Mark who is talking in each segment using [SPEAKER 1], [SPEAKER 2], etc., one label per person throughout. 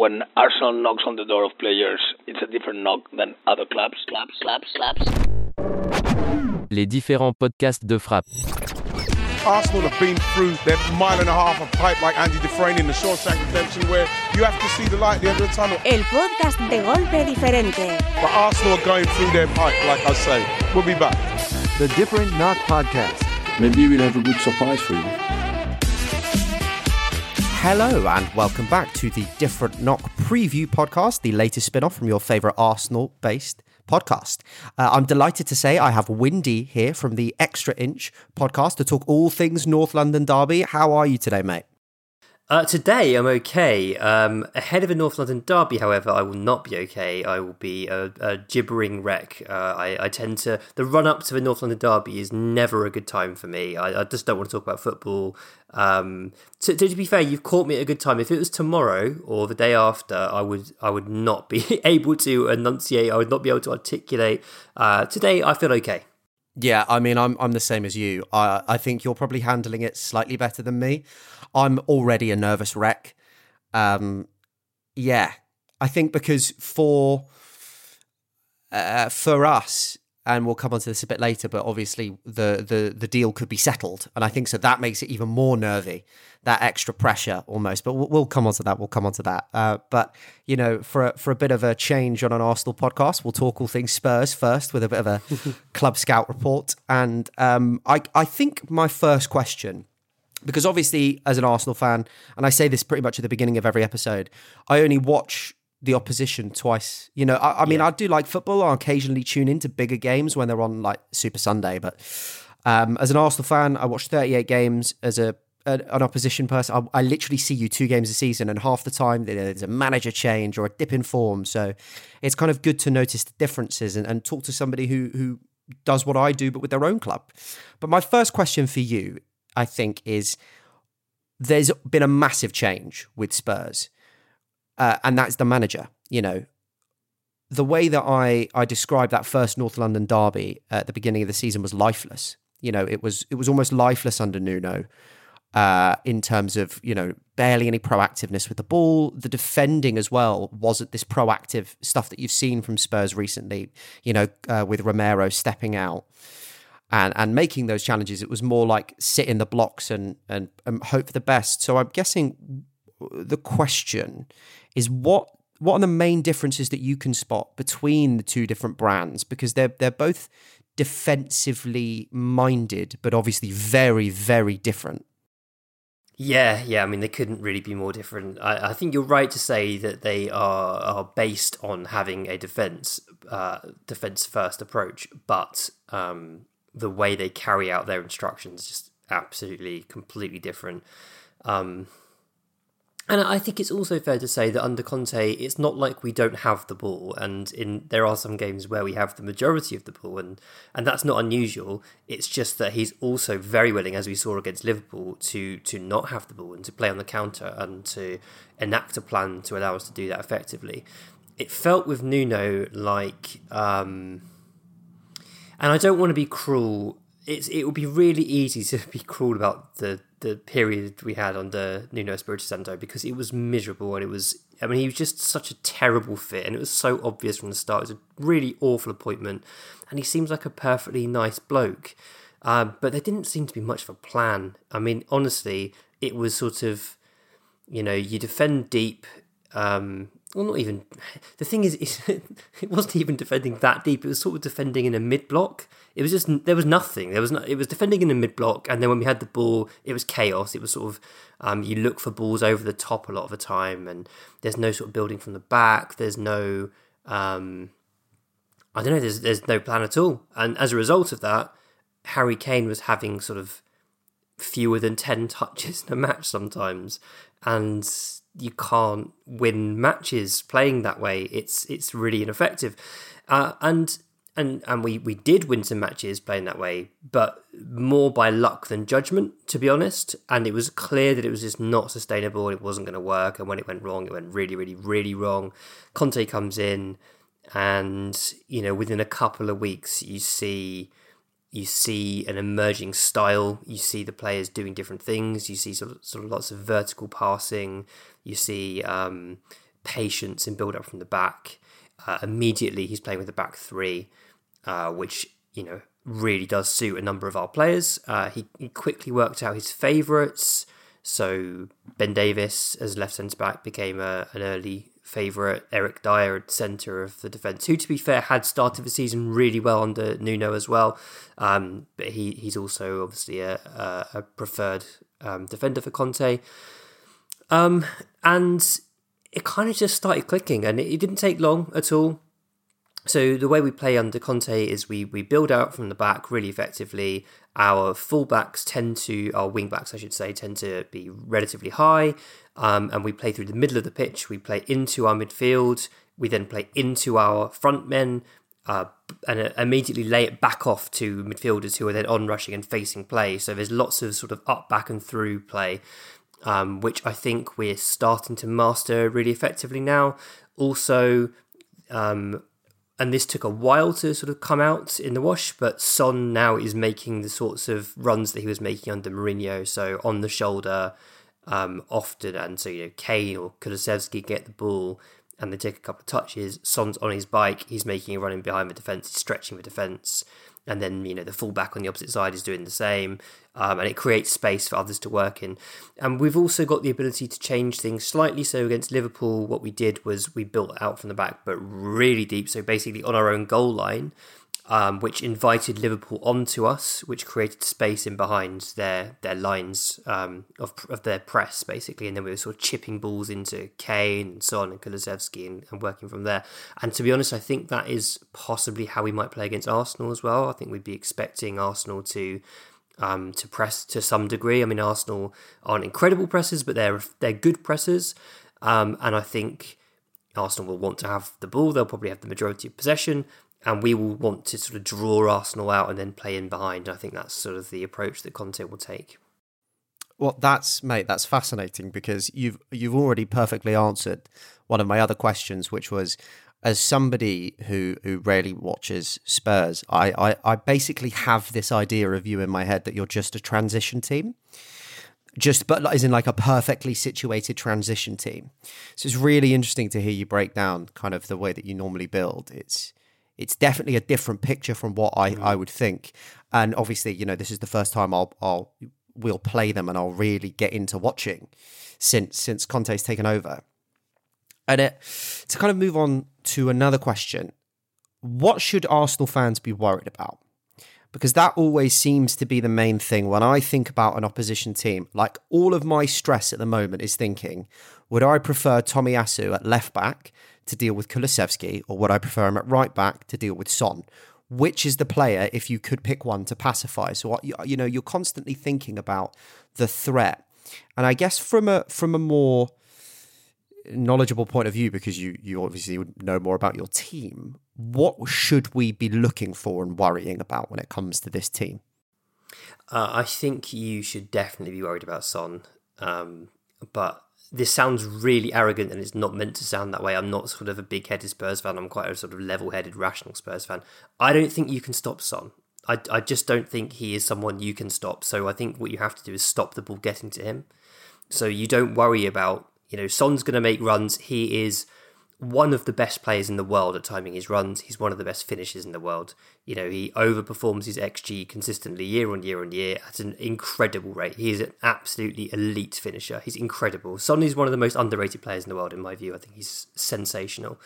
[SPEAKER 1] when Arsenal knocks on the door of players, it's a different knock than other clubs. Clubs, clubs, clubs.
[SPEAKER 2] Les différents podcasts de frappe.
[SPEAKER 3] Arsenal have been through their mile and a half of pipe like Andy Dufresne in the Shawshank Redemption where you have to see the light at the end of the tunnel.
[SPEAKER 4] El podcast de golpe diferente.
[SPEAKER 3] But Arsenal are going through their pipe, like I say. We'll be back.
[SPEAKER 5] The Different Knock Podcast.
[SPEAKER 6] Maybe we'll have a good surprise for you.
[SPEAKER 7] Hello and welcome back to the Different Knock Preview Podcast, the latest spin off from your favourite Arsenal based podcast. Uh, I'm delighted to say I have Windy here from the Extra Inch podcast to talk all things North London Derby. How are you today, mate?
[SPEAKER 8] Uh, today I'm okay. Um, ahead of a North London derby, however, I will not be okay. I will be a, a gibbering wreck. Uh, I, I, tend to the run up to a North London derby is never a good time for me. I, I just don't want to talk about football. Um, to, to, be fair, you've caught me at a good time. If it was tomorrow or the day after, I would I would not be able to enunciate. I would not be able to articulate. Uh, today, I feel okay.
[SPEAKER 7] Yeah, I mean, I'm I'm the same as you. I I think you're probably handling it slightly better than me. I'm already a nervous wreck. Um, yeah, I think because for uh, for us, and we'll come on to this a bit later, but obviously the the the deal could be settled, and I think so that makes it even more nervy, that extra pressure almost. But we'll, we'll come on to that. We'll come on to that. Uh, but you know, for a, for a bit of a change on an Arsenal podcast, we'll talk all things Spurs first with a bit of a club scout report, and um, I I think my first question because obviously as an Arsenal fan, and I say this pretty much at the beginning of every episode, I only watch the opposition twice. You know, I, I mean, yeah. I do like football. I occasionally tune into bigger games when they're on like Super Sunday, but um, as an Arsenal fan, I watch 38 games. As a, an opposition person, I, I, literally see you two games a season, and half the time there's a manager change or a dip in form. So it's kind of good to notice the differences and, and talk to somebody who who does what I do, but with their own club. But my first question for you I think, is there's been a massive change with Spurs, uh, and that's the manager. You know, the way that I I described that first North London derby at the beginning of the season was lifeless. You know, it was it was almost lifeless under Nuno. Uh, in terms of you know barely any proactiveness with the ball, the defending as well wasn't this proactive stuff that you've seen from Spurs recently. You know, uh, with Romero stepping out and and making those challenges. It was more like sit in the blocks and and, and hope for the best. So I'm guessing the question is what what are the main differences that you can spot between the two different brands because they're they're both defensively minded but obviously very very different
[SPEAKER 8] yeah yeah i mean they couldn't really be more different i, I think you're right to say that they are are based on having a defense uh, defense first approach but um, the way they carry out their instructions just absolutely completely different. Um, and I think it's also fair to say that under Conte, it's not like we don't have the ball, and in there are some games where we have the majority of the ball, and and that's not unusual. It's just that he's also very willing, as we saw against Liverpool, to to not have the ball and to play on the counter and to enact a plan to allow us to do that effectively. It felt with Nuno like. Um, and I don't want to be cruel. It's it would be really easy to be cruel about the the period we had under Nuno Espirito Santo because it was miserable and it was. I mean, he was just such a terrible fit, and it was so obvious from the start. It was a really awful appointment, and he seems like a perfectly nice bloke. Um, but there didn't seem to be much of a plan. I mean, honestly, it was sort of, you know, you defend deep. Um, well, not even. The thing is, it wasn't even defending that deep. It was sort of defending in a mid block. It was just there was nothing. There was no, it was defending in a mid block, and then when we had the ball, it was chaos. It was sort of um, you look for balls over the top a lot of the time, and there's no sort of building from the back. There's no, um, I don't know. There's there's no plan at all, and as a result of that, Harry Kane was having sort of fewer than ten touches in a match sometimes, and you can't win matches playing that way. It's it's really ineffective, uh, and and and we we did win some matches playing that way, but more by luck than judgment, to be honest. And it was clear that it was just not sustainable. It wasn't going to work, and when it went wrong, it went really, really, really wrong. Conte comes in, and you know within a couple of weeks, you see you see an emerging style. You see the players doing different things. You see sort of, sort of lots of vertical passing. You see um, patience in build up from the back. Uh, immediately, he's playing with the back three, uh, which you know really does suit a number of our players. Uh, he, he quickly worked out his favourites. So Ben Davies as left centre back became a, an early favourite. Eric Dier at centre of the defence, who to be fair had started the season really well under Nuno as well. Um, but he he's also obviously a, a, a preferred um, defender for Conte. Um, and it kind of just started clicking, and it, it didn't take long at all. So the way we play under Conte is we we build out from the back really effectively. Our fullbacks tend to, our wingbacks I should say, tend to be relatively high, um, and we play through the middle of the pitch. We play into our midfield. We then play into our front men, uh, and uh, immediately lay it back off to midfielders who are then on rushing and facing play. So there's lots of sort of up, back, and through play, um, which I think we're starting to master really effectively now. Also, um, and this took a while to sort of come out in the wash, but Son now is making the sorts of runs that he was making under Mourinho. So on the shoulder, um, often, and so you know Kane or Kulusevski get the ball and they take a couple of touches. Son's on his bike, he's making a running behind the defence, stretching the defence, and then you know the fullback on the opposite side is doing the same, um, and it creates space for others to work in. And we've also got the ability to change things slightly. So against Liverpool, what we did was we built out from the back, but really deep. So basically on our own goal line, um, which invited Liverpool onto us, which created space in behind their their lines um, of of their press, basically, and then we were sort of chipping balls into Kane and Son and Kulusevski and, and working from there. And to be honest, I think that is possibly how we might play against Arsenal as well. I think we'd be expecting Arsenal to um, to press to some degree. I mean, Arsenal aren't incredible presses, but they're they're good presses, um, and I think Arsenal will want to have the ball. They'll probably have the majority of possession, and we will want to sort of draw Arsenal out and then play in behind. I think that's sort of the approach that Conte will take.
[SPEAKER 7] Well, that's mate, that's fascinating because you've you've already perfectly answered one of my other questions, which was as somebody who who rarely watches Spurs, I, I, I basically have this idea of you in my head that you're just a transition team. Just but as in like a perfectly situated transition team. So it's really interesting to hear you break down kind of the way that you normally build. It's it's definitely a different picture from what I, I mm. would think. And obviously, you know, this is the first time I'll I'll we'll play them and I'll really get into watching since since Conte's taken over. And it, to kind of move on to another question, what should Arsenal fans be worried about? Because that always seems to be the main thing when I think about an opposition team. Like all of my stress at the moment is thinking, would I prefer Tomiyasu at left back to deal with Kulusevski, or would I prefer him at right back to deal with Son? Which is the player, if you could pick one, to pacify? So you know you're constantly thinking about the threat, and I guess from a from a more knowledgeable point of view, because you you obviously would know more about your team, what should we be looking for and worrying about when it comes to this team?
[SPEAKER 8] Uh, I think you should definitely be worried about Son, um, but this sounds really arrogant and it's not meant to sound that way. I'm not sort of a big headed Spurs fan. I'm quite a sort of level headed, rational Spurs fan. I don't think you can stop Son. I, I just don't think he is someone you can stop. So I think what you have to do is stop the ball getting to him. So you don't worry about, you know, Son's going to make runs. He is one of the best players in the world at timing his runs. He's one of the best finishers in the world. You know, he overperforms his XG consistently year on year on year at an incredible rate. He is an absolutely elite finisher. He's incredible. Son is one of the most underrated players in the world, in my view. I think he's sensational.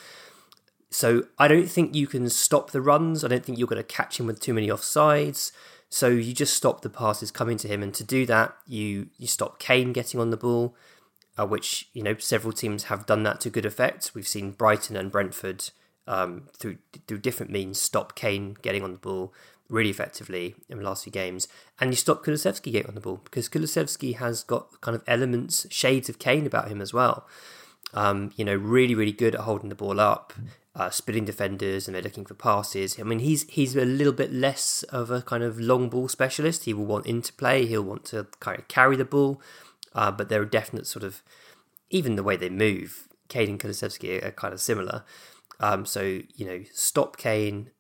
[SPEAKER 8] So I don't think you can stop the runs. I don't think you're going to catch him with too many offsides. So you just stop the passes coming to him, and to do that, you you stop Kane getting on the ball uh, which you know several teams have done that to good effect. We've seen Brighton and Brentford um, through through different means stop Kane getting on the ball really effectively in the last few games, and you stop Kulusevski getting on the ball because Kulusevski has got kind of elements, shades of Kane about him as well. Um, you know, really, really good at holding the ball up, uh, splitting defenders, and they're looking for passes. I mean, he's he's a little bit less of a kind of long ball specialist. He will want interplay. He'll want to kind of carry the ball. Uh, but there are definite sort of, even the way they move, Kane and Kulusevski are, are kind of similar. Um, so, you know, stop Kane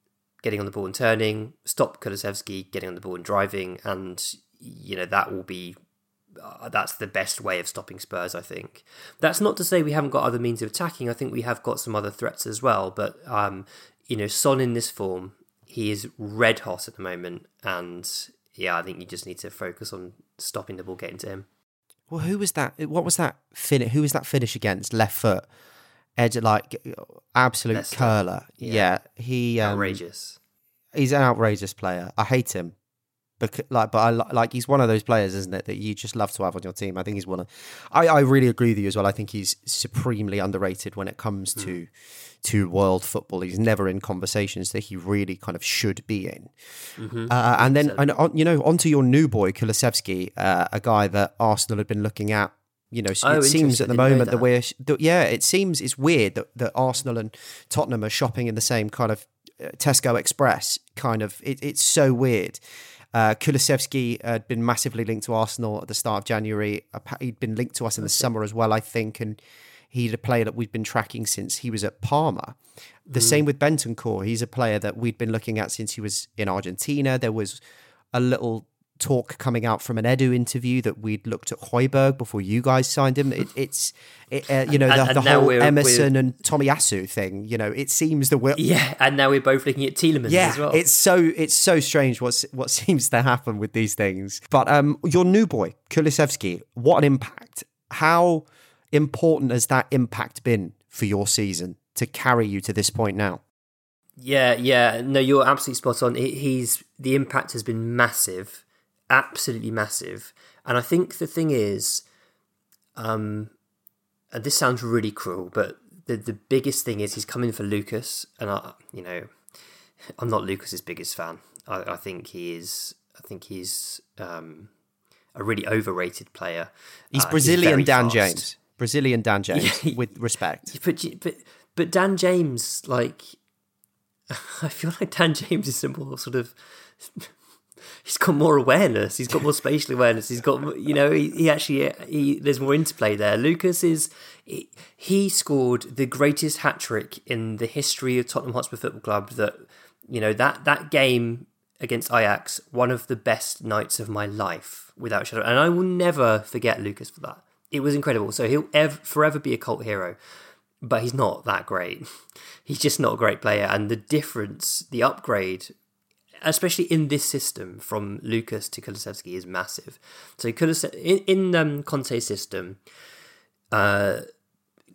[SPEAKER 8] getting on the ball and turning, stop Kulusevski getting on the ball and driving, and, you know, that will be uh, that's the best way of stopping Spurs. I think that's not to say we haven't got other means of attacking. I think we have got some other threats as well. But um, you know, Son in this form, he is red hot at the moment, and yeah, I think you just need to focus on stopping the ball getting to him.
[SPEAKER 7] Well, who was that? What was that finish? Who was that finish against? Left foot, edge like absolute
[SPEAKER 8] Leicester.
[SPEAKER 7] curler. Yeah,
[SPEAKER 8] Yeah.
[SPEAKER 7] he um,
[SPEAKER 8] Outrageous.
[SPEAKER 7] He's an outrageous player. I hate him. Because, like, but I like he's one of those players, isn't it, that you just love to have on your team. I think he's one of. I, I really agree with you as well. I think he's supremely underrated when it comes to to world football. He's never in conversations that he really kind of should be in. Uh, and then, and on, you know, onto your new boy Kulusevski, uh, a guy that Arsenal had been looking at. You know,
[SPEAKER 8] Oh,
[SPEAKER 7] it seems at the moment that
[SPEAKER 8] that.
[SPEAKER 7] we're, that, yeah, it seems it's weird that, that Arsenal and Tottenham are shopping in the same kind of uh, Tesco Express kind of. It, it's so weird. Uh, Kulusevski had been massively linked to Arsenal at the start of January. He'd been linked to us in the summer as well, I think, and he'd a player that we'd been tracking since he was at Parma. The same with Bentancur. He's a player that we'd been looking at since he was in Argentina. There was a little talk coming out from an Edu interview that we'd looked at Højbjerg before you guys signed him. It, it's, it, uh, you know,
[SPEAKER 8] And-
[SPEAKER 7] the,
[SPEAKER 8] and
[SPEAKER 7] the whole
[SPEAKER 8] we're-
[SPEAKER 7] Emerson and Tomiyasu thing. You know, it seems that we're
[SPEAKER 8] Yeah, and now we're both looking at Tielemans
[SPEAKER 7] yeah,
[SPEAKER 8] as well.
[SPEAKER 7] it's so it's so strange what's what seems to happen with these things. But um, your new boy Kulusevski, what an impact! How important has that impact been for your season to carry you to this point now?
[SPEAKER 8] Yeah, yeah. No, you're absolutely spot on. He's the impact has been massive, absolutely massive. And I think the thing is, um, and this sounds really cruel, but the the biggest thing is he's coming for Lucas, and I, you know, I'm not Lucas's biggest fan. I, I think he is. I think he's um, a really overrated player.
[SPEAKER 7] He's
[SPEAKER 8] Uh,
[SPEAKER 7] Brazilian
[SPEAKER 8] very
[SPEAKER 7] Dan
[SPEAKER 8] fast.
[SPEAKER 7] James, Brazilian Dan James,
[SPEAKER 8] Yeah.
[SPEAKER 7] with respect.
[SPEAKER 8] But but but Dan James, like, I feel like Dan James is a more sort of. He's got more awareness. He's got more spatial awareness. He's got, you know, he, he actually he there's more interplay there. Lucas is he, he scored the greatest hat trick in the history of Tottenham Hotspur Football Club. That you know that that game against Ajax, one of the best nights of my life, without shadow. And I will never forget Lucas for that. It was incredible. So he'll ever, forever be a cult hero but he's not that great. He's just not a great player. And the difference, the upgrade, especially in this system from Lucas to Kulusevski, is massive. So Kulusevski, in, in um, Conte's system, uh,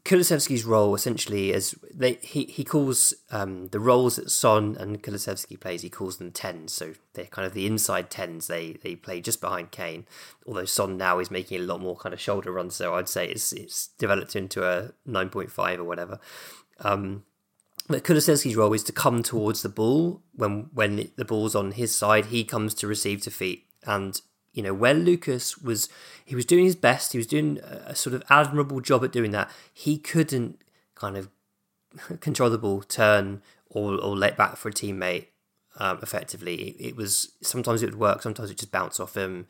[SPEAKER 8] Kulusevski's role essentially is they he he calls um, the roles that Son and Kulusevski plays. He calls them tens, so they're kind of the inside tens. They they play just behind Kane. Although Son now is making a lot more kind of shoulder runs, so I'd say it's it's developed into a nine point five or whatever. Um, but Kulusevski's role is to come towards the ball when when the ball's on his side. He comes to receive defeat, and you know where Lucas was, he was doing his best. He was doing a, a sort of admirable job at doing that. He couldn't kind of control the ball, turn, or or let back for a teammate um, effectively. It, it was sometimes it would work, sometimes it just bounce off him.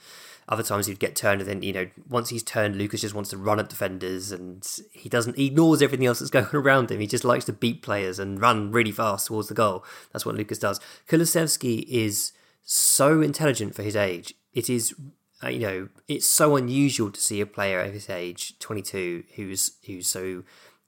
[SPEAKER 8] Other times he'd get turned, and then you know once he's turned, Lucas just wants to run at defenders, and he doesn't he ignores everything else that's going around him. He just likes to beat players and run really fast towards the goal. That's what Lucas does. Kulusevski is so intelligent for his age. It is uh, you know it's so unusual to see a player of his age, twenty two, who's who's so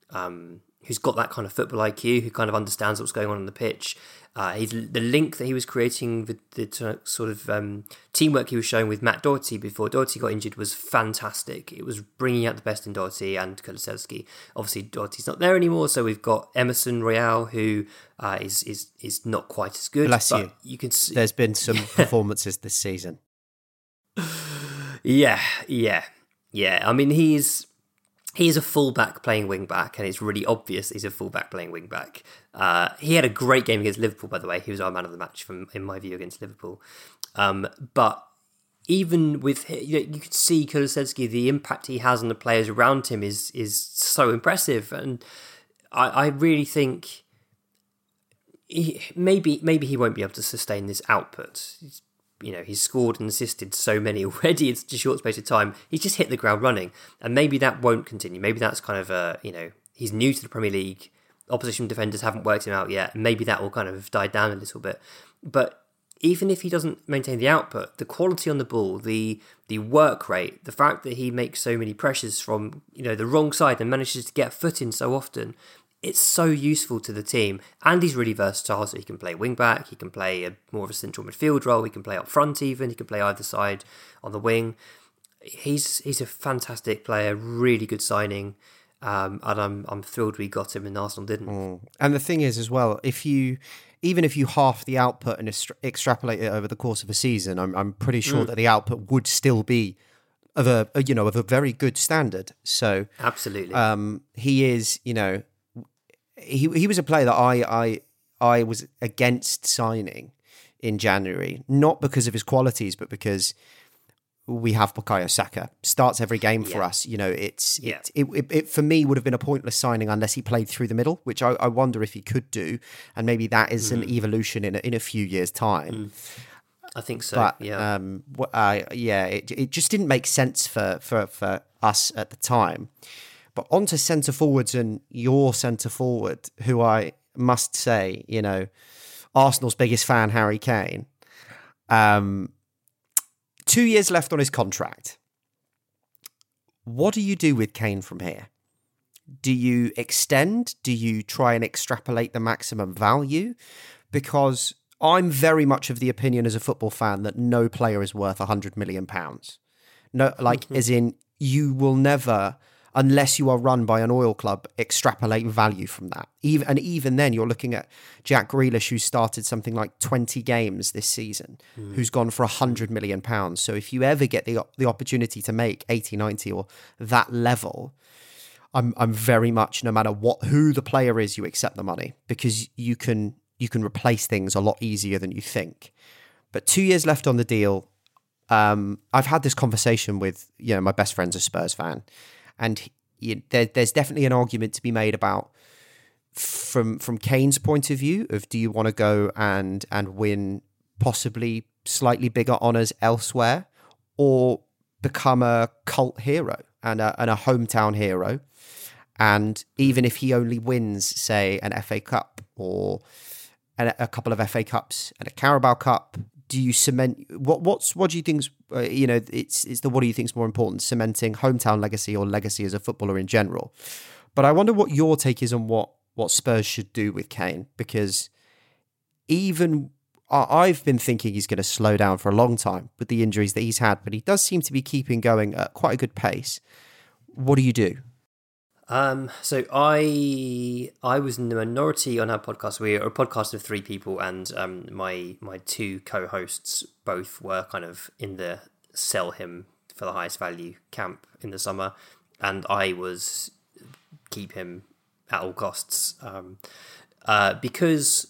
[SPEAKER 8] um, who's got that kind of football IQ, who kind of understands what's going on on the pitch. Uh, he's, the link that he was creating, the, sort of um, teamwork he was showing with Matt Doherty before Doherty got injured was fantastic. It was bringing out the best in Doherty and Kulusevski. Obviously, Doherty's not there anymore, so we've got Emerson Royal, who uh, is is is not quite as good.
[SPEAKER 7] Bless you.
[SPEAKER 8] You can see,
[SPEAKER 7] There's been some performances this season.
[SPEAKER 8] Yeah, yeah, yeah. I mean, he's he's a fullback playing wing back, and it's really obvious he's a fullback playing wing back. Uh, he had a great game against Liverpool, by the way. He was our man of the match, from in my view, against Liverpool. Um, but even with you, know, you could see Kulusevski, the impact he has on the players around him is is so impressive, and I, I really think. He, maybe maybe he won't be able to sustain this output. You know, he's scored and assisted so many already in such a short space of time. He's just hit the ground running, and maybe that won't continue. Maybe that's kind of a you know he's new to the Premier League. Opposition defenders haven't worked him out yet. and Maybe that will kind of die down a little bit, but even if he doesn't maintain the output, the quality on the ball, the the work rate, the fact that he makes so many pressures from you know the wrong side and manages to get foot in so often, it's so useful to the team. And he's really versatile, so he can play wing back, he can play a more of a central midfield role, he can play up front even, he can play either side on the wing. He's he's a fantastic player, really good signing. Um, and I'm I'm thrilled we got him and Arsenal didn't.
[SPEAKER 7] And the thing is, as well, if you even if you half the output and extra- extrapolate it over the course of a season, I'm I'm pretty sure that the output would still be of a, a you know of a very good standard. So
[SPEAKER 8] Absolutely.
[SPEAKER 7] um, he is, you know, he he was a player that I I I was against signing in January, not because of his qualities, but because we have Bukayo Saka starts every game for
[SPEAKER 8] Yeah.
[SPEAKER 7] us. You know, it's
[SPEAKER 8] Yeah.
[SPEAKER 7] it, it, it, for me would have been a pointless signing unless he played through the middle, which I, I wonder if he could do, and maybe that is
[SPEAKER 8] Mm.
[SPEAKER 7] an evolution in a, in a few years' time.
[SPEAKER 8] I think so.
[SPEAKER 7] But
[SPEAKER 8] yeah.
[SPEAKER 7] um, uh, yeah, it, it just didn't make sense for, for, for us at the time. But on to centre forwards and your centre forward, who I must say, you know, Arsenal's biggest fan, Harry Kane. Um, two years left on his contract. What do you do with Kane from here? Do you extend? Do you try and extrapolate the maximum value? Because I'm very much of the opinion as a football fan that no player is worth a hundred million pounds. No, like as in you will never, unless you are run by an oil club, extrapolate value from that. Even and even then, you're looking at Jack Grealish, who started something like 20 games this season, who's gone for a hundred million pounds. So if you ever get the the opportunity to make 80, 90 or that level, I'm I'm very much no matter what who the player is, you accept the money because you can you can replace things a lot easier than you think. But two years left on the deal. Um, I've had this conversation with you know my best friend's a Spurs fan, and he, there, there's definitely an argument to be made about from from Kane's point of view of do you want to go and and win possibly slightly bigger honors elsewhere or become a cult hero and a, and a hometown hero? And even if he only wins say an FA Cup or a, a couple of FA Cups and a Carabao Cup do you cement what what's what do you think's uh, you know it's it's the what do you think's more important cementing hometown legacy or legacy as a footballer in general but I wonder what your take is on what what Spurs should do with Kane because even I- I've been thinking he's going to slow down for a long time with the injuries that he's had, but he does seem to be keeping going at quite a good pace. What do you do?
[SPEAKER 8] Um, so I I was in the minority on our podcast. We are a podcast of three people, and um, my my two co-hosts both were kind of in the sell him for the highest value camp in the summer, and I was keep him at all costs. Um, uh, because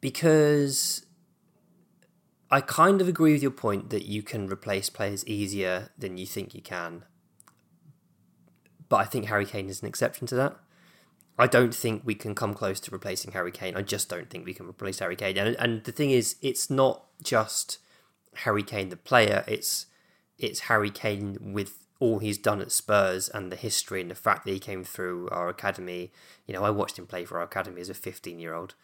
[SPEAKER 8] because I kind of agree with your point that you can replace players easier than you think you can but I think Harry Kane is an exception to that. I don't think we can come close to replacing Harry Kane. I just don't think we can replace Harry Kane. And, and the thing is, it's not just Harry Kane the player. It's it's Harry Kane with all he's done at Spurs and the history and the fact that he came through our academy. You know, I watched him play for our academy as a 15 year old.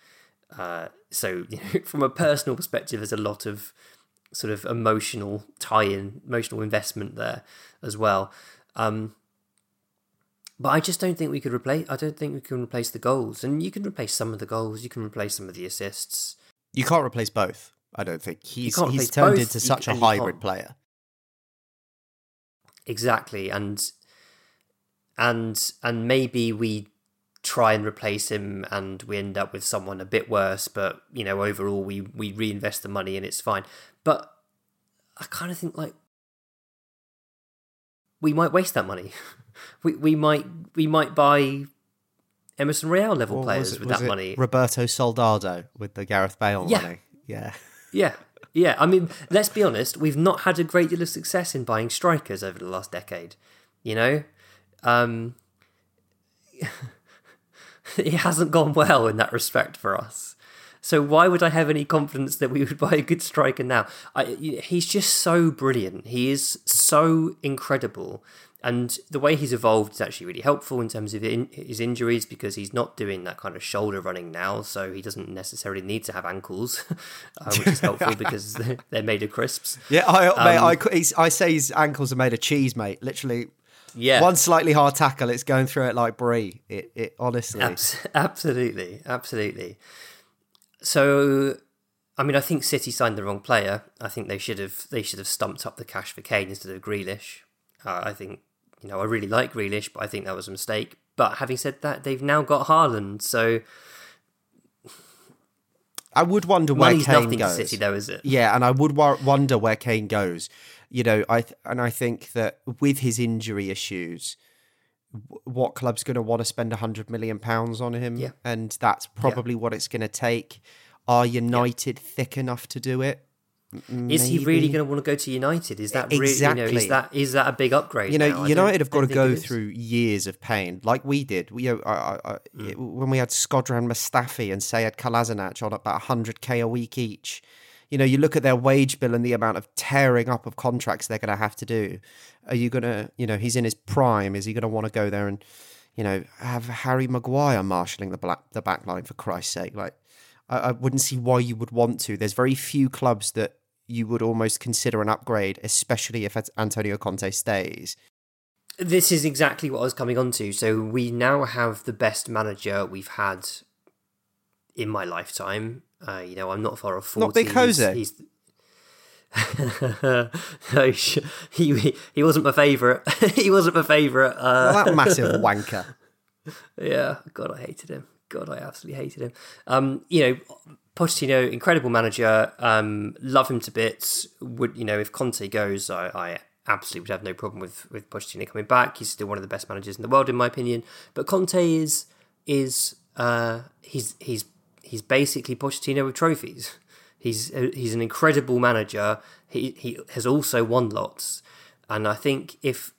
[SPEAKER 8] Uh, so, you know, from a personal perspective, there's a lot of sort of emotional tie-in, emotional investment there as well. Um, but I just don't think we could replace. I don't think we can replace the goals, and you can replace some of the goals. You can replace some of the assists.
[SPEAKER 7] You can't replace both. I don't think he's he's turned
[SPEAKER 8] both,
[SPEAKER 7] into
[SPEAKER 8] you-
[SPEAKER 7] such a hybrid player.
[SPEAKER 8] Exactly, and and and maybe we try and replace him, and we end up with someone a bit worse. But you know, overall, we we reinvest the money, and it's fine. But I kind of think like we might waste that money. we we might we might buy Emerson Royal level
[SPEAKER 7] Or
[SPEAKER 8] players
[SPEAKER 7] it-
[SPEAKER 8] with that money.
[SPEAKER 7] Roberto Soldado with the Gareth Bale
[SPEAKER 8] Yeah.
[SPEAKER 7] money. Yeah.
[SPEAKER 8] Yeah, yeah. I mean, let's be honest. We've not had a great deal of success in buying strikers over the last decade. You know, um, it hasn't gone well in that respect for us. So why would I have any confidence that we would buy a good striker now? I, he's just so brilliant. He is so incredible. And the way he's evolved is actually really helpful in terms of in, his injuries because he's not doing that kind of shoulder running now, so he doesn't necessarily need to have ankles, uh, which is helpful because they're made of crisps.
[SPEAKER 7] Yeah, I, mate,
[SPEAKER 8] Um,
[SPEAKER 7] I, he's- I say his ankles are made of cheese, mate. Literally,
[SPEAKER 8] Yeah,
[SPEAKER 7] one slightly hard tackle, it's going through it like brie. It, it honestly.
[SPEAKER 8] Abs- absolutely, absolutely. So, I mean, I think City signed the wrong player. I think they should have they should have stumped up the cash for Kane instead of Grealish. Uh, I think you know I really like Grealish, but I think that was a mistake. But having said that, they've now got Haaland, so
[SPEAKER 7] I would wonder where
[SPEAKER 8] money's
[SPEAKER 7] Kane goes.
[SPEAKER 8] City, though, is it?
[SPEAKER 7] Yeah, and I would wa- wonder where Kane goes. You know, I th- and I think that with his injury issues, w- what club's going to want to spend a hundred million pounds on him?
[SPEAKER 8] Yeah.
[SPEAKER 7] and that's probably what it's going to take. Are United thick enough to do it?
[SPEAKER 8] Is he really going to want to go to United? Is that really you know,
[SPEAKER 7] Exactly.
[SPEAKER 8] is that is that a big upgrade?
[SPEAKER 7] You know,
[SPEAKER 8] now?
[SPEAKER 7] United have got to go
[SPEAKER 8] think it is.
[SPEAKER 7] through years of pain, like we did. We, you know, I, I,
[SPEAKER 8] Mm.
[SPEAKER 7] when we had Shkodran Mustafi and Sead Kolasinac on about 100k a week each. You know, you look at their wage bill and the amount of tearing up of contracts they're going to have to do. Are you going to, you know, he's in his prime. Is he going to want to go there and, you know, have Harry Maguire marshalling the black, the back line for Christ's sake? Like, I, I wouldn't see why you would want to. There's very few clubs that you would almost consider an upgrade, especially if Antonio Conte stays.
[SPEAKER 8] This is exactly what I was coming on to. So we now have the best manager we've had in my lifetime. Uh, you know, I'm not far off forty.
[SPEAKER 7] Not Big Jose.
[SPEAKER 8] He's, he's- no, he he wasn't my favourite. he wasn't my favourite. Uh,
[SPEAKER 7] Well, that massive wanker.
[SPEAKER 8] yeah, God, I hated him. God, I absolutely hated him. Um, you know, Pochettino, incredible manager. Um, love him to bits. Would you know if Conte goes, I, I absolutely would have no problem with with Pochettino coming back. He's still one of the best managers in the world, in my opinion. But Conte is is uh, he's he's he's basically Pochettino with trophies. He's he's an incredible manager. He he has also won lots, and I think if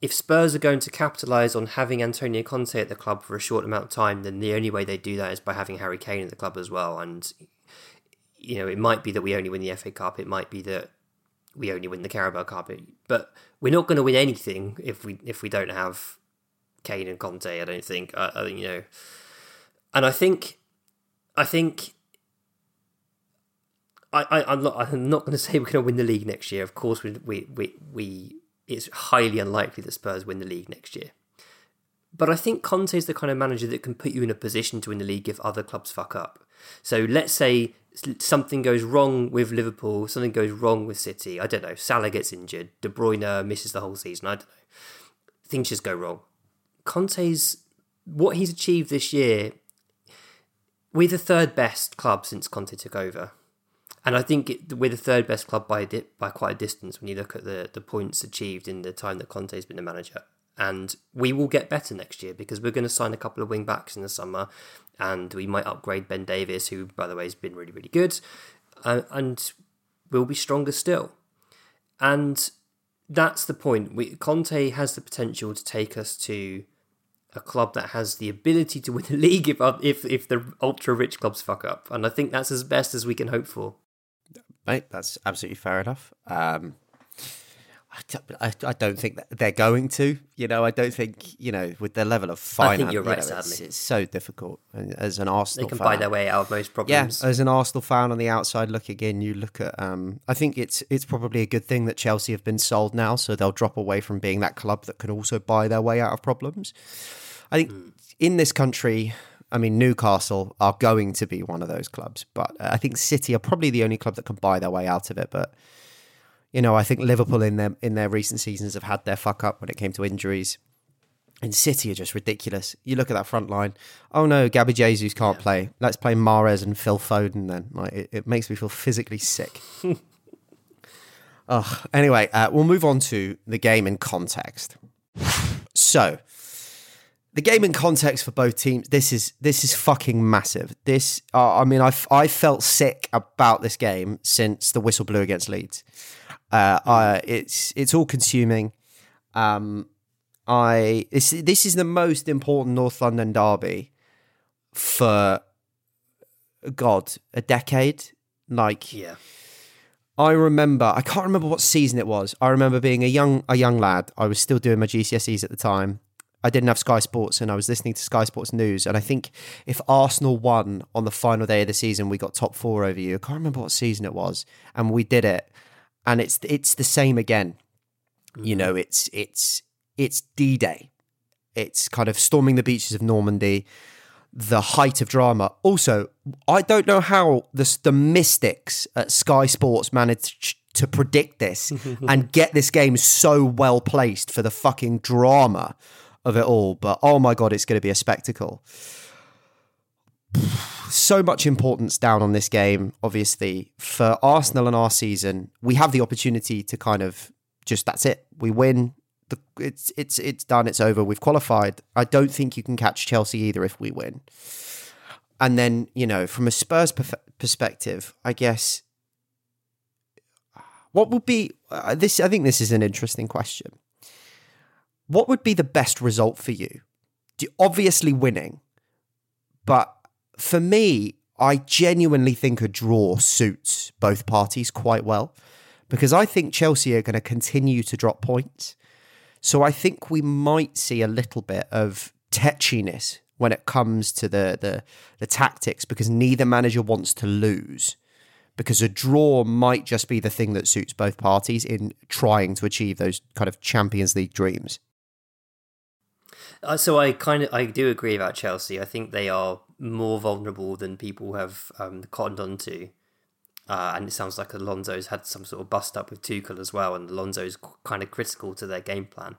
[SPEAKER 8] if Spurs are going to capitalise on having Antonio Conte at the club for a short amount of time, then the only way they do that is by having Harry Kane at the club as well. And you know, it might be that we only win the FA Cup. It might be that we only win the Carabao Cup. But we're not going to win anything if we if we don't have Kane and Conte. I don't think. I, I you know, and I think, I think. I, I, I'm not. I'm not going to say we're going to win the league next year. Of course, we, we, we, we. It's highly unlikely that Spurs win the league next year. But I think Conte is the kind of manager that can put you in a position to win the league if other clubs fuck up. So let's say something goes wrong with Liverpool, something goes wrong with City. I don't know. Salah gets injured. De Bruyne misses the whole season. I don't know. Things just go wrong. Conte's what he's achieved this year. We're the third best club since Conte took over. And I think it, we're the third best club by a di- by quite a distance when you look at the, the points achieved in the time that Conte's been the manager. And we will get better next year because we're going to sign a couple of wing backs in the summer, and we might upgrade Ben Davies, who by the way has been really really good, uh, and we'll be stronger still. And that's the point. We, Conte has the potential to take us to a club that has the ability to win the league if if if the ultra rich clubs fuck up, and I think that's as best as we can hope for.
[SPEAKER 7] Mate, that's absolutely fair enough. Um, I, don't- I, I don't think that they're going to. You know, I don't think you know with their level of
[SPEAKER 8] I think
[SPEAKER 7] finance.
[SPEAKER 8] you're
[SPEAKER 7] you
[SPEAKER 8] right,
[SPEAKER 7] know, it's,
[SPEAKER 8] sadly.
[SPEAKER 7] it's so difficult. And as an Arsenal, They
[SPEAKER 8] can
[SPEAKER 7] fan,
[SPEAKER 8] buy their way out of most problems.
[SPEAKER 7] Yeah, as an Arsenal fan on the outside looking in, you look at. Um, I think it's it's probably a good thing that Chelsea have been sold now, so they'll drop away from being that club that can also buy their way out of problems. I think
[SPEAKER 8] Hmm.
[SPEAKER 7] in this country, I mean Newcastle are going to be one of those clubs, but I think City are probably the only club that can buy their way out of it. But you know, I think Liverpool in their in their recent seasons have had their fuck up when it came to injuries. And City are just ridiculous. You look at that front line. Oh no, Gabby Jesus can't play. Let's play Mahrez and Phil Foden then. Like it, it makes me feel physically sick. Anyway, uh, we'll move on to the game in context. So, the game in context for both teams. This is this is fucking massive. This, uh, I mean, I I felt sick about this game since the whistle blew against Leeds. Uh, I, it's it's all consuming. Um, I this this is the most important North London derby for God a decade. Like
[SPEAKER 8] yeah,
[SPEAKER 7] I remember. I can't remember what season it was. I remember being a young a young lad. I was still doing my GCSEs at the time. I didn't have Sky Sports, and I was listening to Sky Sports News. And I think if Arsenal won on the final day of the season, we got top four over you. I can't remember what season it was, and we did it. And it's it's the same again. You mm-hmm. know, it's it's it's D Day. It's kind of storming the beaches of Normandy the height of drama. Also, I don't know how the the mystics at Sky Sports managed to predict this and get this game so well placed for the fucking drama of it all. But oh my god, it's going to be a spectacle. So much importance down on this game, obviously, for Arsenal and our season. We have the opportunity to kind of just that's it. We win, the, it's it's it's done. It's over. We've qualified. I don't think you can catch Chelsea either if we win. And then you know, from a Spurs perf- perspective, I guess what would be uh, this? I think this is an interesting question. What would be the best result for you? Obviously winning, but for me, I genuinely think a draw suits both parties quite well because I think Chelsea are going to continue to drop points. So I think we might see a little bit of tetchiness when it comes to the, the the tactics because neither manager wants to lose. Because a draw might just be the thing that suits both parties in trying to achieve those kind of Champions League dreams.
[SPEAKER 8] Uh, so I kind of I do agree about Chelsea. I think they are more vulnerable than people have um, cottoned onto. Uh, and it sounds like Alonso's had some sort of bust up with Tuchel as well, and Alonso's kind of critical to their game plan.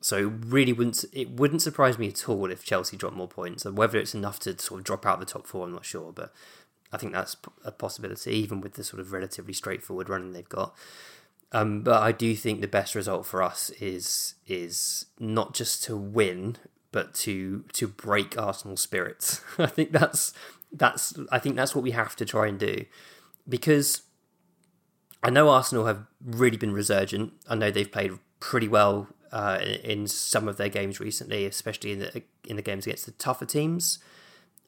[SPEAKER 8] So really wouldn't it wouldn't surprise me at all if Chelsea drop more points. And whether it's enough to sort of drop out of the top four, I'm not sure, but I think that's a possibility, even with the sort of relatively straightforward running they've got. Um, but I do think the best result for us is is not just to win, but to to break Arsenal's spirits. I think that's that's I think that's what we have to try and do because I know Arsenal have really been resurgent. I know they've played pretty well uh, in some of their games recently, especially in the in the games against the tougher teams.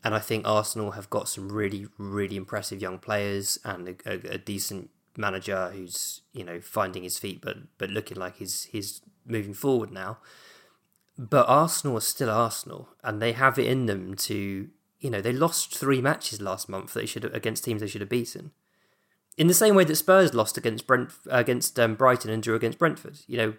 [SPEAKER 8] And I think Arsenal have got some really, really impressive young players and a, a, a decent manager who's you know finding his feet, but but looking like he's he's moving forward now. But Arsenal are still Arsenal, and they have it in them to you know they lost three matches last month they should have, against teams they should have beaten in the same way that Spurs lost against Brent against um, Brighton and drew against Brentford. You know,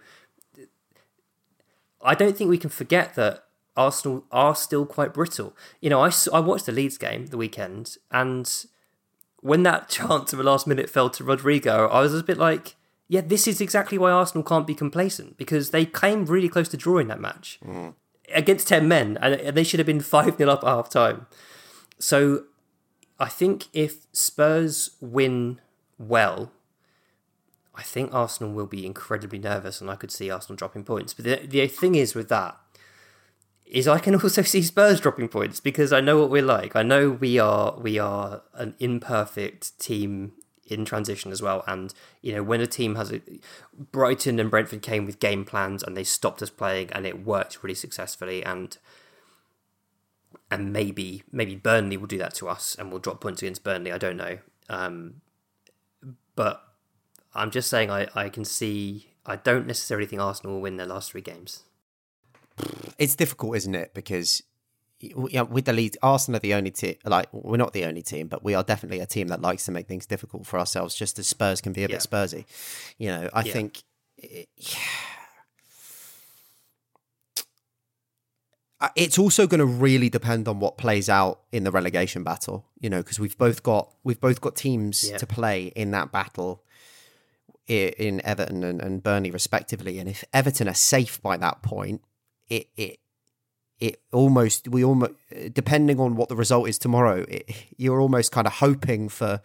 [SPEAKER 8] I don't think we can forget that Arsenal are still quite brittle. You know, I, I watched the Leeds game the weekend, and when that chance of a last minute fell to Rodrigo, I was a bit like, yeah, this is exactly why Arsenal can't be complacent because they came really close to drawing that match mm. against 10 men, and they should have been 5 0 up at half time. So I think if Spurs win well, I think Arsenal will be incredibly nervous, and I could see Arsenal dropping points. But the, the thing is with that is I can also see Spurs dropping points because I know what we're like. I know we are we are an imperfect team in transition as well. And you know when a team has a Brighton and Brentford came with game plans and they stopped us playing and it worked really successfully and and maybe maybe Burnley will do that to us and we'll drop points against Burnley. I don't know. Um, but I'm just saying I, I can see I don't necessarily think Arsenal will win their last three games.
[SPEAKER 7] It's difficult, isn't it? Because yeah, with the lead, Arsenal are the only team. Like we're not the only team, but we are definitely a team that likes to make things difficult for ourselves. Just as Spurs can be a yeah. bit Spursy, you know. I yeah. think. It, yeah. It's also going to really depend on what plays out in the relegation battle, you know, because we've both got we've both got teams to play in that battle in Everton and, and Burnley respectively. And if Everton are safe by that point, it it it almost we almost depending on what the result is tomorrow, it, you're almost kind of hoping for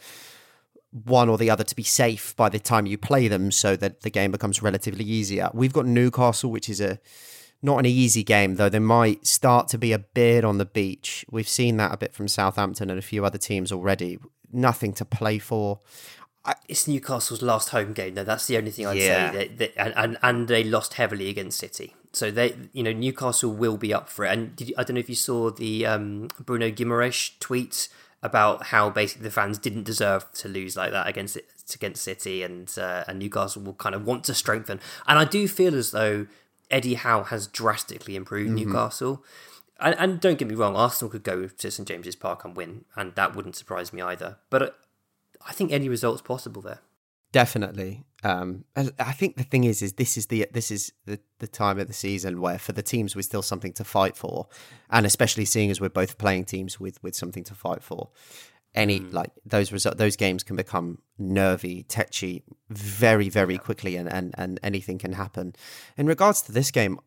[SPEAKER 7] one or the other to be safe by the time you play them, so that the game becomes relatively easier. We've got Newcastle, which is a not an easy game though. They might start to be a bit on the beach. We've seen that a bit from Southampton and a few other teams already. Nothing to play for.
[SPEAKER 8] it's Newcastle's last home game, though. That's the only thing I'd yeah. say. They, they, and and they lost heavily against City, so they, you know, Newcastle will be up for it. And you, I don't know if you saw the um, Bruno Guimaraes tweet about how basically the fans didn't deserve to lose like that against it against City and uh, and Newcastle will kind of want to strengthen. And I do feel as though Eddie Howe has drastically improved Newcastle. And, and don't get me wrong, Arsenal could go to St James's Park and win, and that wouldn't surprise me either. But I think any result's possible there.
[SPEAKER 7] Definitely. Um, I think the thing is, is this is the this is the, the time of the season where for the teams we're still something to fight for, and especially seeing as we're both playing teams with with something to fight for. Any like those result those games can become nervy, tetchy very very quickly, and, and and anything can happen. In regards to this game,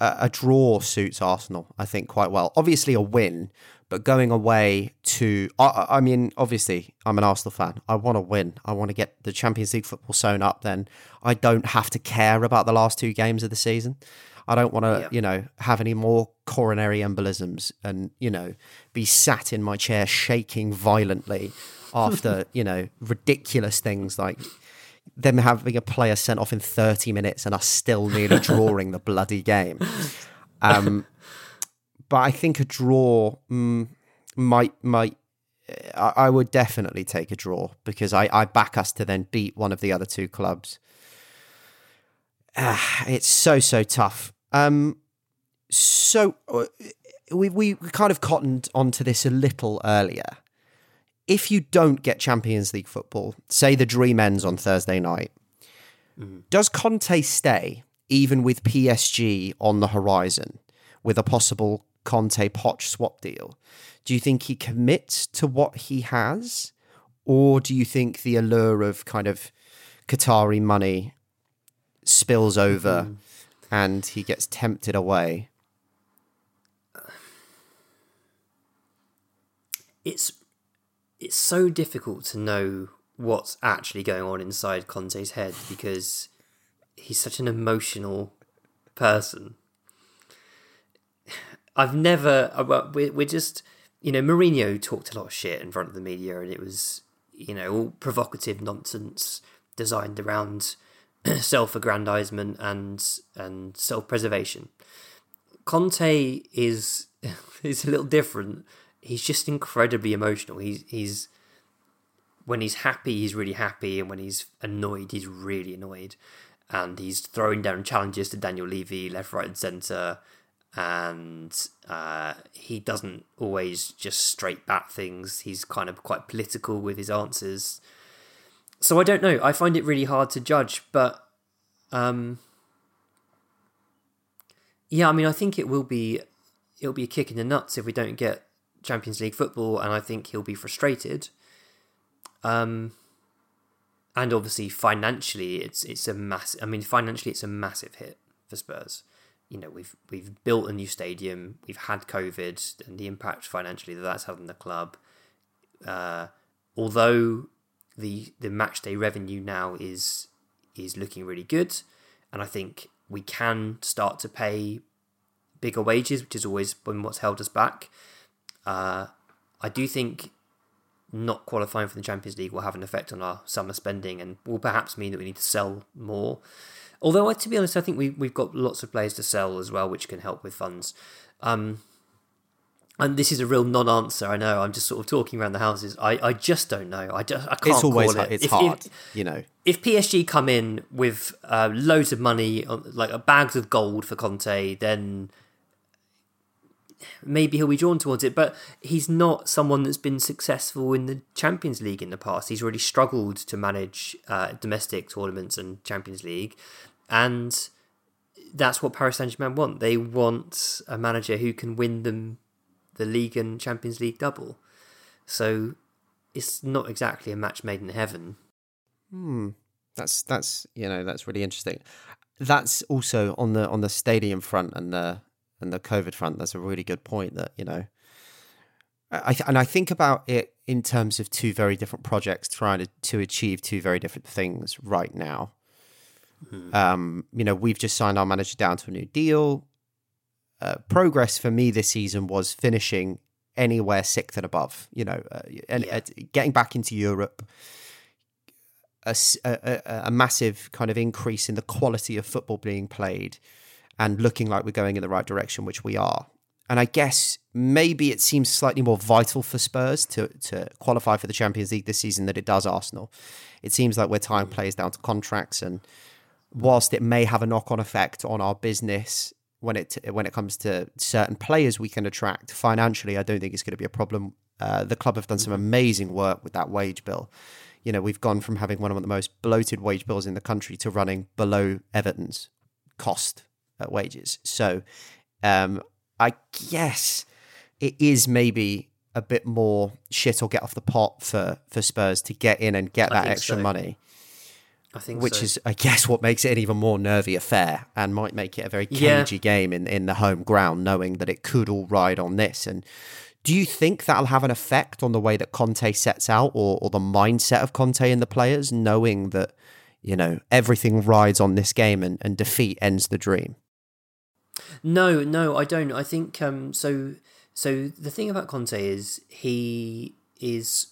[SPEAKER 7] a, a draw suits Arsenal, I think, quite well. Obviously, a win, but going away to, I, I mean, obviously, I'm an Arsenal fan. I want to win. I want to get the Champions League football sewn up. Then I don't have to care about the last two games of the season. I don't want to,
[SPEAKER 8] Yeah.
[SPEAKER 7] you know, have any more coronary embolisms and, you know, be sat in my chair shaking violently after, you know, ridiculous things like them having a player sent off in 30 minutes and us still nearly drawing the bloody game. Um, but I think a draw mm, might might I, I would definitely take a draw because I, I back us to then beat one of the other two clubs. Ah, it's so so tough. Um, so uh, we we kind of cottoned onto this a little earlier. If you don't get Champions League football, say the dream ends on Thursday night, does Conte stay even with PSG on the horizon with a possible Conte Poch swap deal? Do you think he commits to what he has, or do you think the allure of kind of Qatari money spills over mm-hmm. and he gets tempted away?
[SPEAKER 8] it's it's so difficult to know what's actually going on inside Conte's head because he's such an emotional person. I've never. uh, well, We're, we're just, you know, Mourinho talked a lot of shit in front of the media, and it was, you know, all provocative nonsense designed around self-aggrandizement and and self-preservation. Conte is is a little different. He's just incredibly emotional. He's he's when he's happy, he's really happy, and when he's annoyed, he's really annoyed. And he's throwing down challenges to Daniel Levy left, right, and centre. And uh, he doesn't always just straight bat things. He's kind of quite political with his answers. So I don't know. I find it really hard to judge, but um, yeah, I mean, I think it will be it'll be a kick in the nuts if we don't get Champions League football, and I think he'll be frustrated. Um, and obviously financially, it's it's a mass. I mean, financially, it's a massive hit for Spurs. You know, we've we've built a new stadium, we've had COVID, and the impact financially that that's had on the club. Uh, although the the match day revenue now is is looking really good, and I think we can start to pay bigger wages, which has always been what's held us back. Uh, I do think not qualifying for the Champions League will have an effect on our summer spending and will perhaps mean that we need to sell more. Although, to be honest, I think we, we've got lots of players to sell as well, which can help with funds. Um, and this is a real non-answer. I know. I'm just sort of talking around the houses. I, I just don't know. I just I can't
[SPEAKER 7] It's always
[SPEAKER 8] call it.
[SPEAKER 7] It's
[SPEAKER 8] If-
[SPEAKER 7] hard,
[SPEAKER 8] If,
[SPEAKER 7] you know.
[SPEAKER 8] if PSG come in with uh, loads of money, like uh, bags of gold for Conte, then maybe he'll be drawn towards it. But he's not someone that's been successful in the Champions League in the past. He's really struggled to manage uh, domestic tournaments and Champions League, and that's what Paris Saint Germain want. They want a manager who can win them the league and Champions League double. So it's not exactly a match made in heaven. Hmm.
[SPEAKER 7] That's that's you know that's really interesting. That's also on the on the stadium front and the and the COVID front. That's a really good point. That you know, I th- and I think about it in terms of two very different projects trying to to achieve two very different things right now. Um, you know, we've just signed our manager down to a new deal. Uh, progress for me this season was finishing anywhere sixth and above. You know, uh, and
[SPEAKER 8] Yeah.
[SPEAKER 7] uh, getting back into Europe a massive kind of increase in the quality of football being played and looking like we're going in the right direction, which we are. and I guess maybe it seems slightly more vital for Spurs to to qualify for the Champions League this season than it does Arsenal. It seems like we're tying players down to contracts, and whilst it may have a knock on effect on our business when it when it comes to certain players we can attract financially, I don't think it's going to be a problem. Uh, the club have done some amazing work with that wage bill. You know, we've gone from having one of the most bloated wage bills in the country to running below Everton's cost wages. So, um, I guess it is maybe a bit more shit or get off the pot for for Spurs to get in and get that extra
[SPEAKER 8] so.
[SPEAKER 7] money,
[SPEAKER 8] I think
[SPEAKER 7] which
[SPEAKER 8] so.
[SPEAKER 7] is I guess what makes it an even more nervy affair and might make it a very
[SPEAKER 8] Yeah.
[SPEAKER 7] cagey game in in the home ground, knowing that it could all ride on this. And do you think that'll have an effect on the way that Conte sets out, or or the mindset of Conte and the players, knowing that you know everything rides on this game and, and defeat ends the dream?
[SPEAKER 8] No, no, I don't. I think um, so. So the thing about Conte is he is,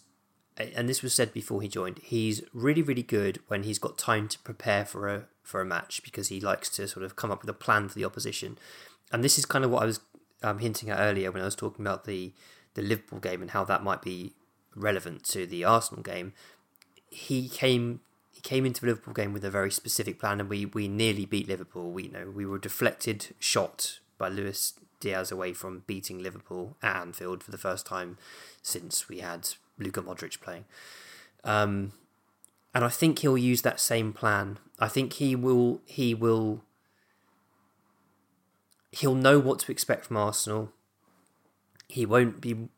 [SPEAKER 8] and this was said before he joined. He's really, really good when he's got time to prepare for a for a match because he likes to sort of come up with a plan for the opposition. And this is kind of what I was um, hinting at earlier when I was talking about the the Liverpool game and how that might be relevant to the Arsenal game. He came came into the Liverpool game with a very specific plan, and we we nearly beat Liverpool. We you know we were deflected shot by Luis Diaz away from beating Liverpool at Anfield for the first time since we had Luka Modric playing. Um, and I think he'll use that same plan. I think he will he will he'll know what to expect from Arsenal. He won't be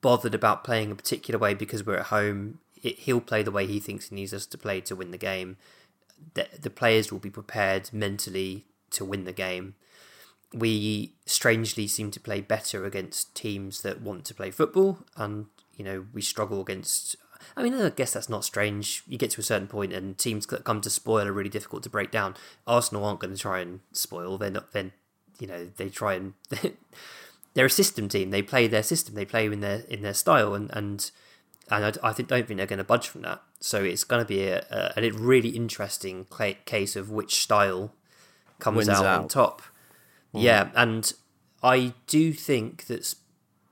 [SPEAKER 8] bothered about playing a particular way because we're at home. He'll play the way he thinks he needs us to play to win the game. The, the players will be prepared mentally to win the game. We strangely seem to play better against teams that want to play football, and you know we struggle against. I mean, I guess that's not strange. You get to a certain point, and teams that come to spoil are really difficult to break down. Arsenal aren't going to try and spoil. They're not. Then you know they try and they're a system team. They play their system. They play in their in their style, and and and I, I think, don't think they're going to budge from that. So it's going to be a, a, a really interesting case of which style comes
[SPEAKER 7] Wins
[SPEAKER 8] out, on
[SPEAKER 7] out.
[SPEAKER 8] top. Yeah, and I do think that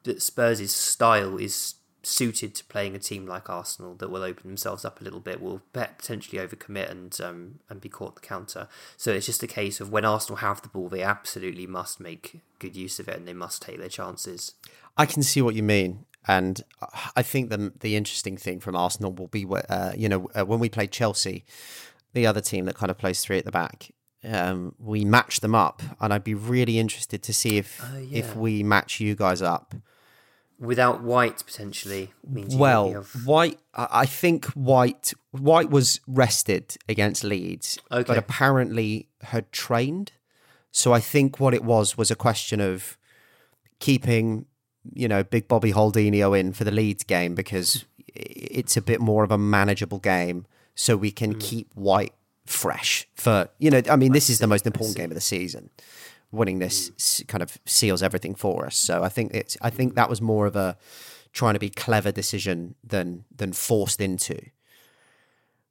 [SPEAKER 8] that Spurs' style is suited to playing a team like Arsenal that will open themselves up a little bit, will potentially overcommit and um, and be caught the counter. So it's just a case of when Arsenal have the ball, they absolutely must make good use of it and they must take their chances.
[SPEAKER 7] I can see what you mean, and I think the the interesting thing from Arsenal will be, uh, you know, uh, when we played Chelsea, the other team that kind of plays three at the back. Um, we match them up, and I'd be really interested to see if
[SPEAKER 8] Oh,
[SPEAKER 7] if we match you guys up.
[SPEAKER 8] Without White potentially means
[SPEAKER 7] Well,
[SPEAKER 8] have-
[SPEAKER 7] White, I I think White White was rested against Leeds,
[SPEAKER 8] Okay.
[SPEAKER 7] but apparently had trained. So I think what it was was a question of keeping, you know, Big Bobby Holdinho in for the Leeds game because it's a bit more of a manageable game, so we can keep White fresh for you know. I mean, this is the most important game of the season. Winning this
[SPEAKER 8] Hmm.
[SPEAKER 7] kind of seals everything for us. So I think it's. I think that was more of a trying to be clever decision than than forced into.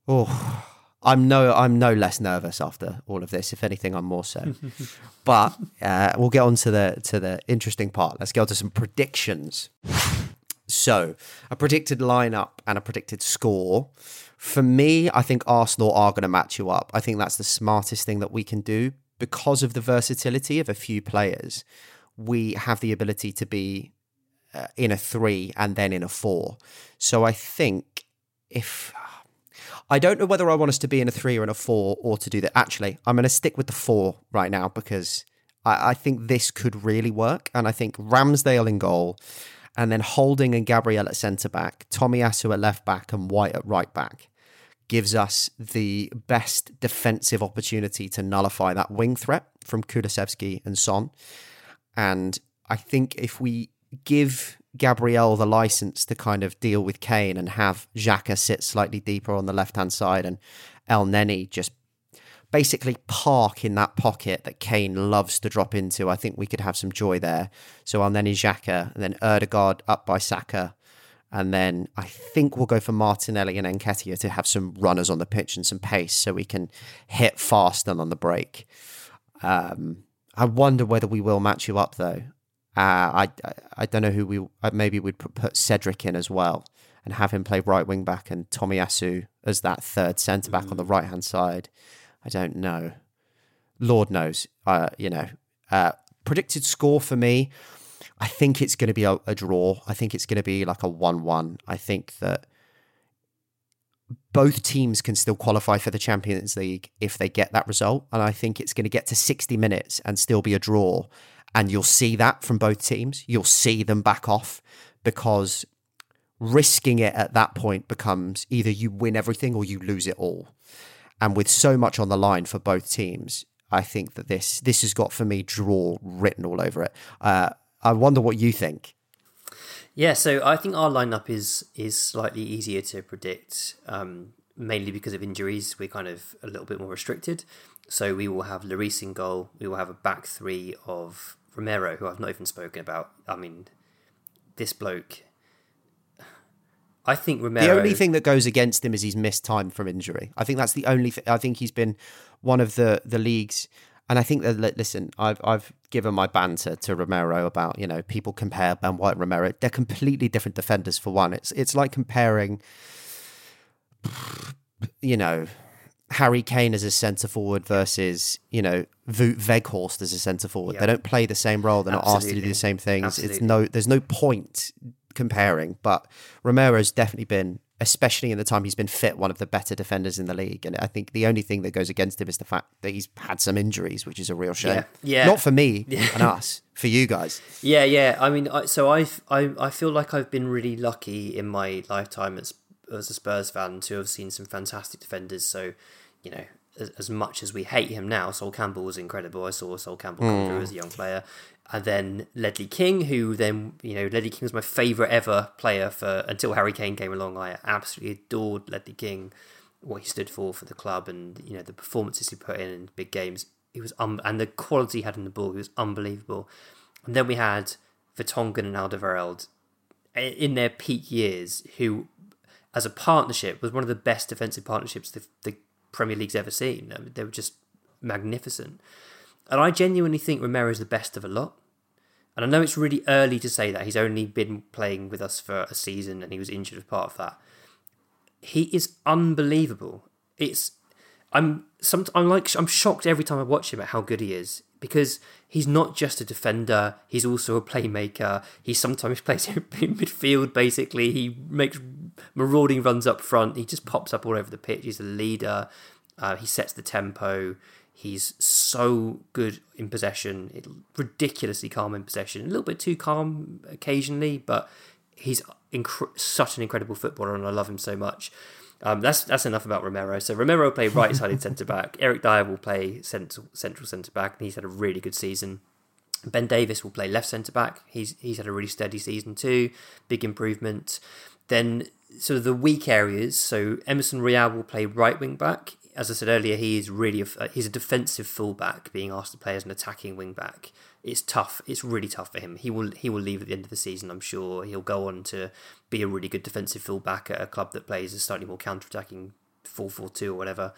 [SPEAKER 7] Oh, I'm no I'm no less nervous after all of this. If anything, I'm more so. but uh, we'll get on to the to the interesting part. Let's go to some predictions. So, a predicted lineup and a predicted score. For me, I think Arsenal are going to match you up. I think that's the smartest thing that we can do because of the versatility of a few players. We have the ability to be uh, in a three and then in a four. So I think if I don't know whether I want us to be in a three or in a four or to do that. Actually, I'm going to stick with the four right now because I, I think this could really work. And I think Ramsdale in goal, and then Holding and Gabriel at centre back, Tomiyasu at left back, and White at right back gives us the best defensive opportunity to nullify that wing threat from Kulusevski and Son. And I think if we give Gabriel the license to kind of deal with Kane and have Xhaka sit slightly deeper on the left hand side and Elneny just basically park in that pocket that Kane loves to drop into, I think we could have some joy there. So Elneny Xhaka and then Ødegaard up by Saka. And then I think we'll go for Martinelli and Nketiah to have some runners on the pitch and some pace so we can hit fast and on the break. Um, I wonder whether we will match you up though. Uh, I, I don't know who we uh, maybe we'd put, Cedric in as well and have him play right wing back and Tomiyasu as that third centre back on the right hand side. I don't know. Lord knows. Uh, you know, uh, predicted score for me. I think it's going to be a, a draw. I think it's going to be like a one-one. I think that both teams can still qualify for the Champions League if they get that result. And I think it's going to get to 60 minutes and still be a draw. And you'll see that from both teams. You'll see them back off because risking it at that point becomes either you win everything or you lose it all. And with so much on the line for both teams, I think that this this has got for me draw written all over it. Uh, I wonder what you think.
[SPEAKER 8] Yeah, so I think our lineup is is slightly easier to predict, um, mainly because of injuries. We're kind of a little bit more restricted. So we will have Lloris in goal. We will have a back three of Romero, who I've not even spoken about. I mean, this bloke. I think Romero.
[SPEAKER 7] The only thing that goes against him is he's missed time from injury. I think that's the only. Th- I think he's been one of the the leagues, and I think that listen, I've I've given my banter to Romero about you know people compare Ben White and Romero. They're completely different defenders. For one, it's it's like comparing, you know, Harry Kane as a centre forward versus you know Wout Weghorst as a centre forward.
[SPEAKER 8] Yeah.
[SPEAKER 7] They don't play the same role. They're not asked to do the same things. It's no there's no point comparing. But Romero's definitely been, especially in the time he's been fit, one of the better defenders in the league. And I think the only thing that goes against him is the fact that he's had some injuries, which is a real shame.
[SPEAKER 8] Yeah. Yeah.
[SPEAKER 7] Not for me and us, for you guys.
[SPEAKER 8] Yeah, yeah. I mean, I, so I've, I I feel like I've been really lucky in my lifetime as as a Spurs fan to have seen some fantastic defenders. So, you know, as, as much as we hate him now, Sol Campbell was incredible. I saw Sol Campbell come through as a young player, and then Ledley King, who then you know Ledley King was my favourite ever player for until Harry Kane came along. I absolutely adored Ledley King, what he stood for for the club, and you know the performances he put in in big games. He was um, and the quality he had in the ball, he was unbelievable. And then we had Vertonghen and Alderweireld in their peak years, who, as a partnership, was one of the best defensive partnerships the, the Premier League's ever seen. I mean, they were just magnificent. And I genuinely think Romero is the best of a lot. And I know it's really early to say that. He's only been playing with us for a season and he was injured as part of that. He is unbelievable. It's I'm some I'm like I'm shocked every time I watch him at how good he is because he's not just a defender, he's also a playmaker. He sometimes plays in midfield basically. He makes marauding runs up front. He just pops up all over the pitch. He's a leader. Uh, he sets the tempo. He's so good in possession, it- ridiculously calm in possession. A little bit too calm occasionally, but he's inc- such an incredible footballer, and I love him so much. Um, that's that's enough about Romero. So Romero will play right-sided centre back. Eric Dier will play central central centre back, and he's had a really good season. Ben Davies will play left centre back. He's he's had a really steady season too. Big improvement. Then sort of the weak areas. So Emerson Royal will play right wing back. As I said earlier, he is really a, he's a defensive fullback being asked to play as an attacking wing back. It's tough. It's really tough for him. He will he will leave at the end of the season. I'm sure he'll go on to be a really good defensive fullback at a club that plays a slightly more counter attacking four four two or whatever.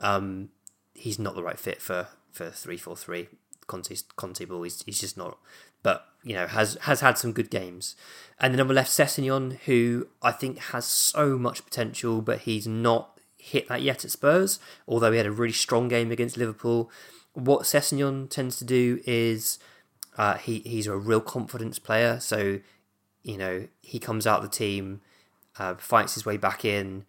[SPEAKER 8] Um, he's not the right fit for for three four three. Conte Conte ball. He's he's just not. But you know has has had some good games. And then on the left, Sessegnon, who I think has so much potential, but he's not hit that yet at Spurs. Although he had a really strong game against Liverpool. What Sessegnon tends to do is uh, he he's a real confidence player. So you know he comes out of the team, uh, fights his way back in,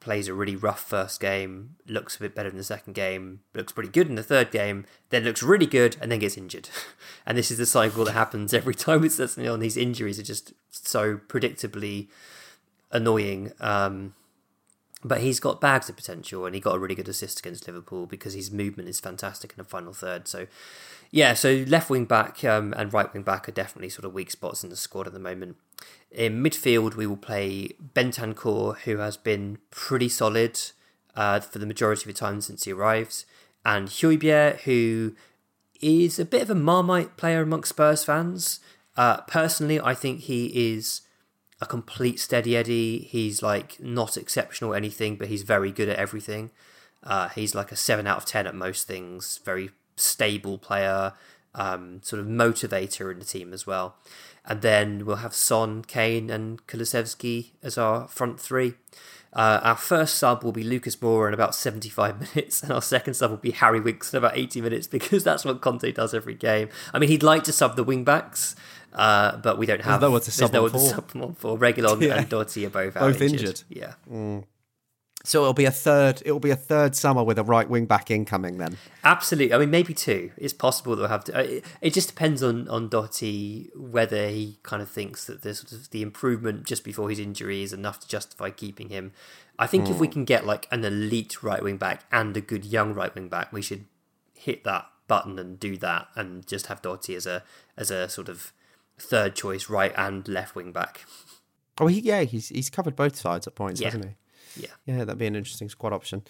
[SPEAKER 8] plays a really rough first game, looks a bit better in the second game, looks pretty good in the third game, then looks really good, and then gets injured. and this is the cycle that happens every time it's on. These injuries are just so predictably annoying. Um, but he's got bags of potential, and he got a really good assist against Liverpool because his movement is fantastic in the final third. So, yeah, so left wing back um, and right wing back are definitely sort of weak spots in the squad at the moment. In midfield, we will play Bentancur, who has been pretty solid uh, for the majority of the time since he arrived, and Højbjerg, who is a bit of a marmite player amongst Spurs fans. Uh, personally, I think he is a complete steady Eddie. He's like not exceptional at anything, but he's very good at everything. Uh, he's like a seven out of ten at most things. Very stable player. um, sort of motivator in the team as well. And then we'll have Son, Kane, and Kulusevski as our front three. Uh, our first sub will be Lucas Moura in about 75 minutes, and our second sub will be Harry Winks in about 80 minutes because that's what Conte does every game. I mean, he'd like to sub the wing backs, uh, but we don't have.
[SPEAKER 7] no one to sub
[SPEAKER 8] there's no one to sub them on for. Reguilón
[SPEAKER 7] Yeah.
[SPEAKER 8] and Doherty are both out
[SPEAKER 7] Both
[SPEAKER 8] injured.
[SPEAKER 7] injured.
[SPEAKER 8] Yeah.
[SPEAKER 7] So it'll be a third. It'll be a third summer with a right wing back incoming. Then
[SPEAKER 8] Absolutely. I mean, maybe two. It's possible that we'll have to. uh, It, it just depends on on Doherty whether he kind of thinks that of the improvement just before his injury is enough to justify keeping him. I think if we can get like an elite right wing back and a good young right wing back, we should hit that button and do that, and just have Doherty as a as a sort of third choice right and left wing back.
[SPEAKER 7] oh he, yeah, he's he's covered both sides at points,
[SPEAKER 8] Yeah.
[SPEAKER 7] hasn't he?
[SPEAKER 8] Yeah.
[SPEAKER 7] Yeah, that'd be an interesting squad option.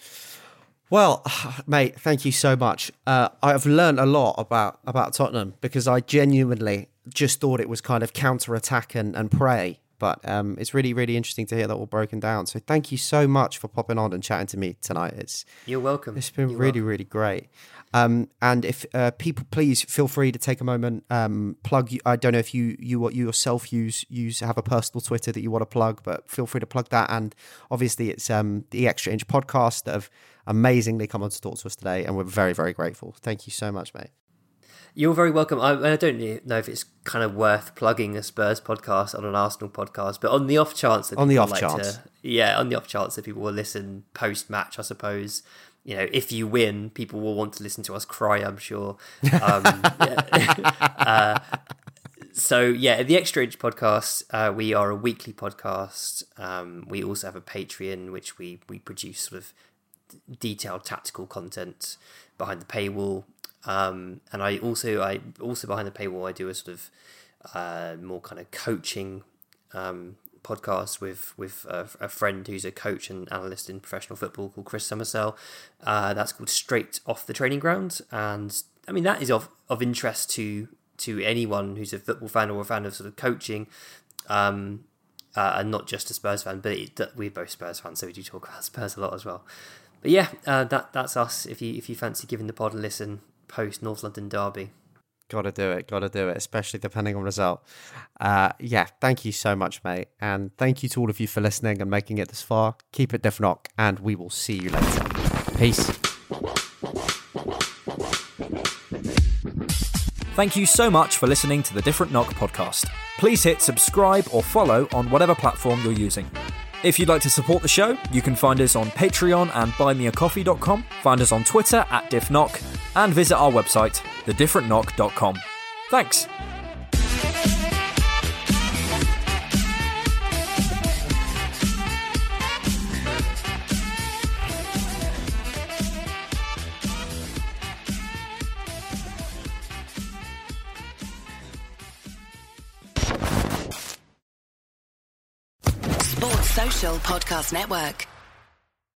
[SPEAKER 7] Well, mate, thank you so much. Uh, I've learned a lot about about Tottenham because I genuinely just thought it was kind of counter attack and, and pray. But um, it's really, really interesting to hear that all broken down. So thank you so much for popping on and chatting to me tonight. It's
[SPEAKER 8] You're welcome.
[SPEAKER 7] it's been
[SPEAKER 8] You're
[SPEAKER 7] really,
[SPEAKER 8] welcome.
[SPEAKER 7] really great. Um, and if uh, people, please feel free to take a moment. Um, plug. I don't know if you you what you yourself use use have a personal Twitter that you want to plug, but feel free to plug that. And obviously, it's um, the Extra Inch podcast that have amazingly come on to talk to us today, and we're very, very grateful. Thank you so much, mate.
[SPEAKER 8] You're very welcome. I, I don't know if it's kind of worth plugging a Spurs podcast on an Arsenal podcast, but on the off chance that
[SPEAKER 7] On the off
[SPEAKER 8] like
[SPEAKER 7] chance.
[SPEAKER 8] to, yeah, on the off chance that people will listen post match, I suppose. You know, if you win, people will want to listen to us cry. I'm sure. Um, yeah. uh, so yeah, the Extra Inch podcast. Uh, we are a weekly podcast. Um, we also have a Patreon, which we we produce sort of detailed tactical content behind the paywall. Um, and I also I also behind the paywall I do a sort of uh, more kind of coaching um, podcast with with a, a friend who's a coach and analyst in professional football called Chris Summersell. Uh, that's called Straight Off the Training Ground, and I mean that is of of interest to to anyone who's a football fan or a fan of sort of coaching. Um, uh, and not just a Spurs fan, but it, we're both Spurs fans, so we do talk about Spurs a lot as well. But yeah, uh, that that's us. If you if you fancy giving the pod a listen post North London derby,
[SPEAKER 7] Got to do it. Got to do it, especially depending on result. Uh, yeah, thank you so much, mate, and thank you to all of you for listening and making it this far. Keep it diff knock, and we will see you later.
[SPEAKER 2] Peace.
[SPEAKER 9] Thank you so much for listening to the Different Knock podcast. Please hit subscribe or follow on whatever platform you're using. If you'd like to support the show, you can find us on Patreon and buymeacoffee.com, find us on Twitter at diffknock, and visit our website, thedifferentknock.com. Thanks.
[SPEAKER 10] Sports Social Podcast Network.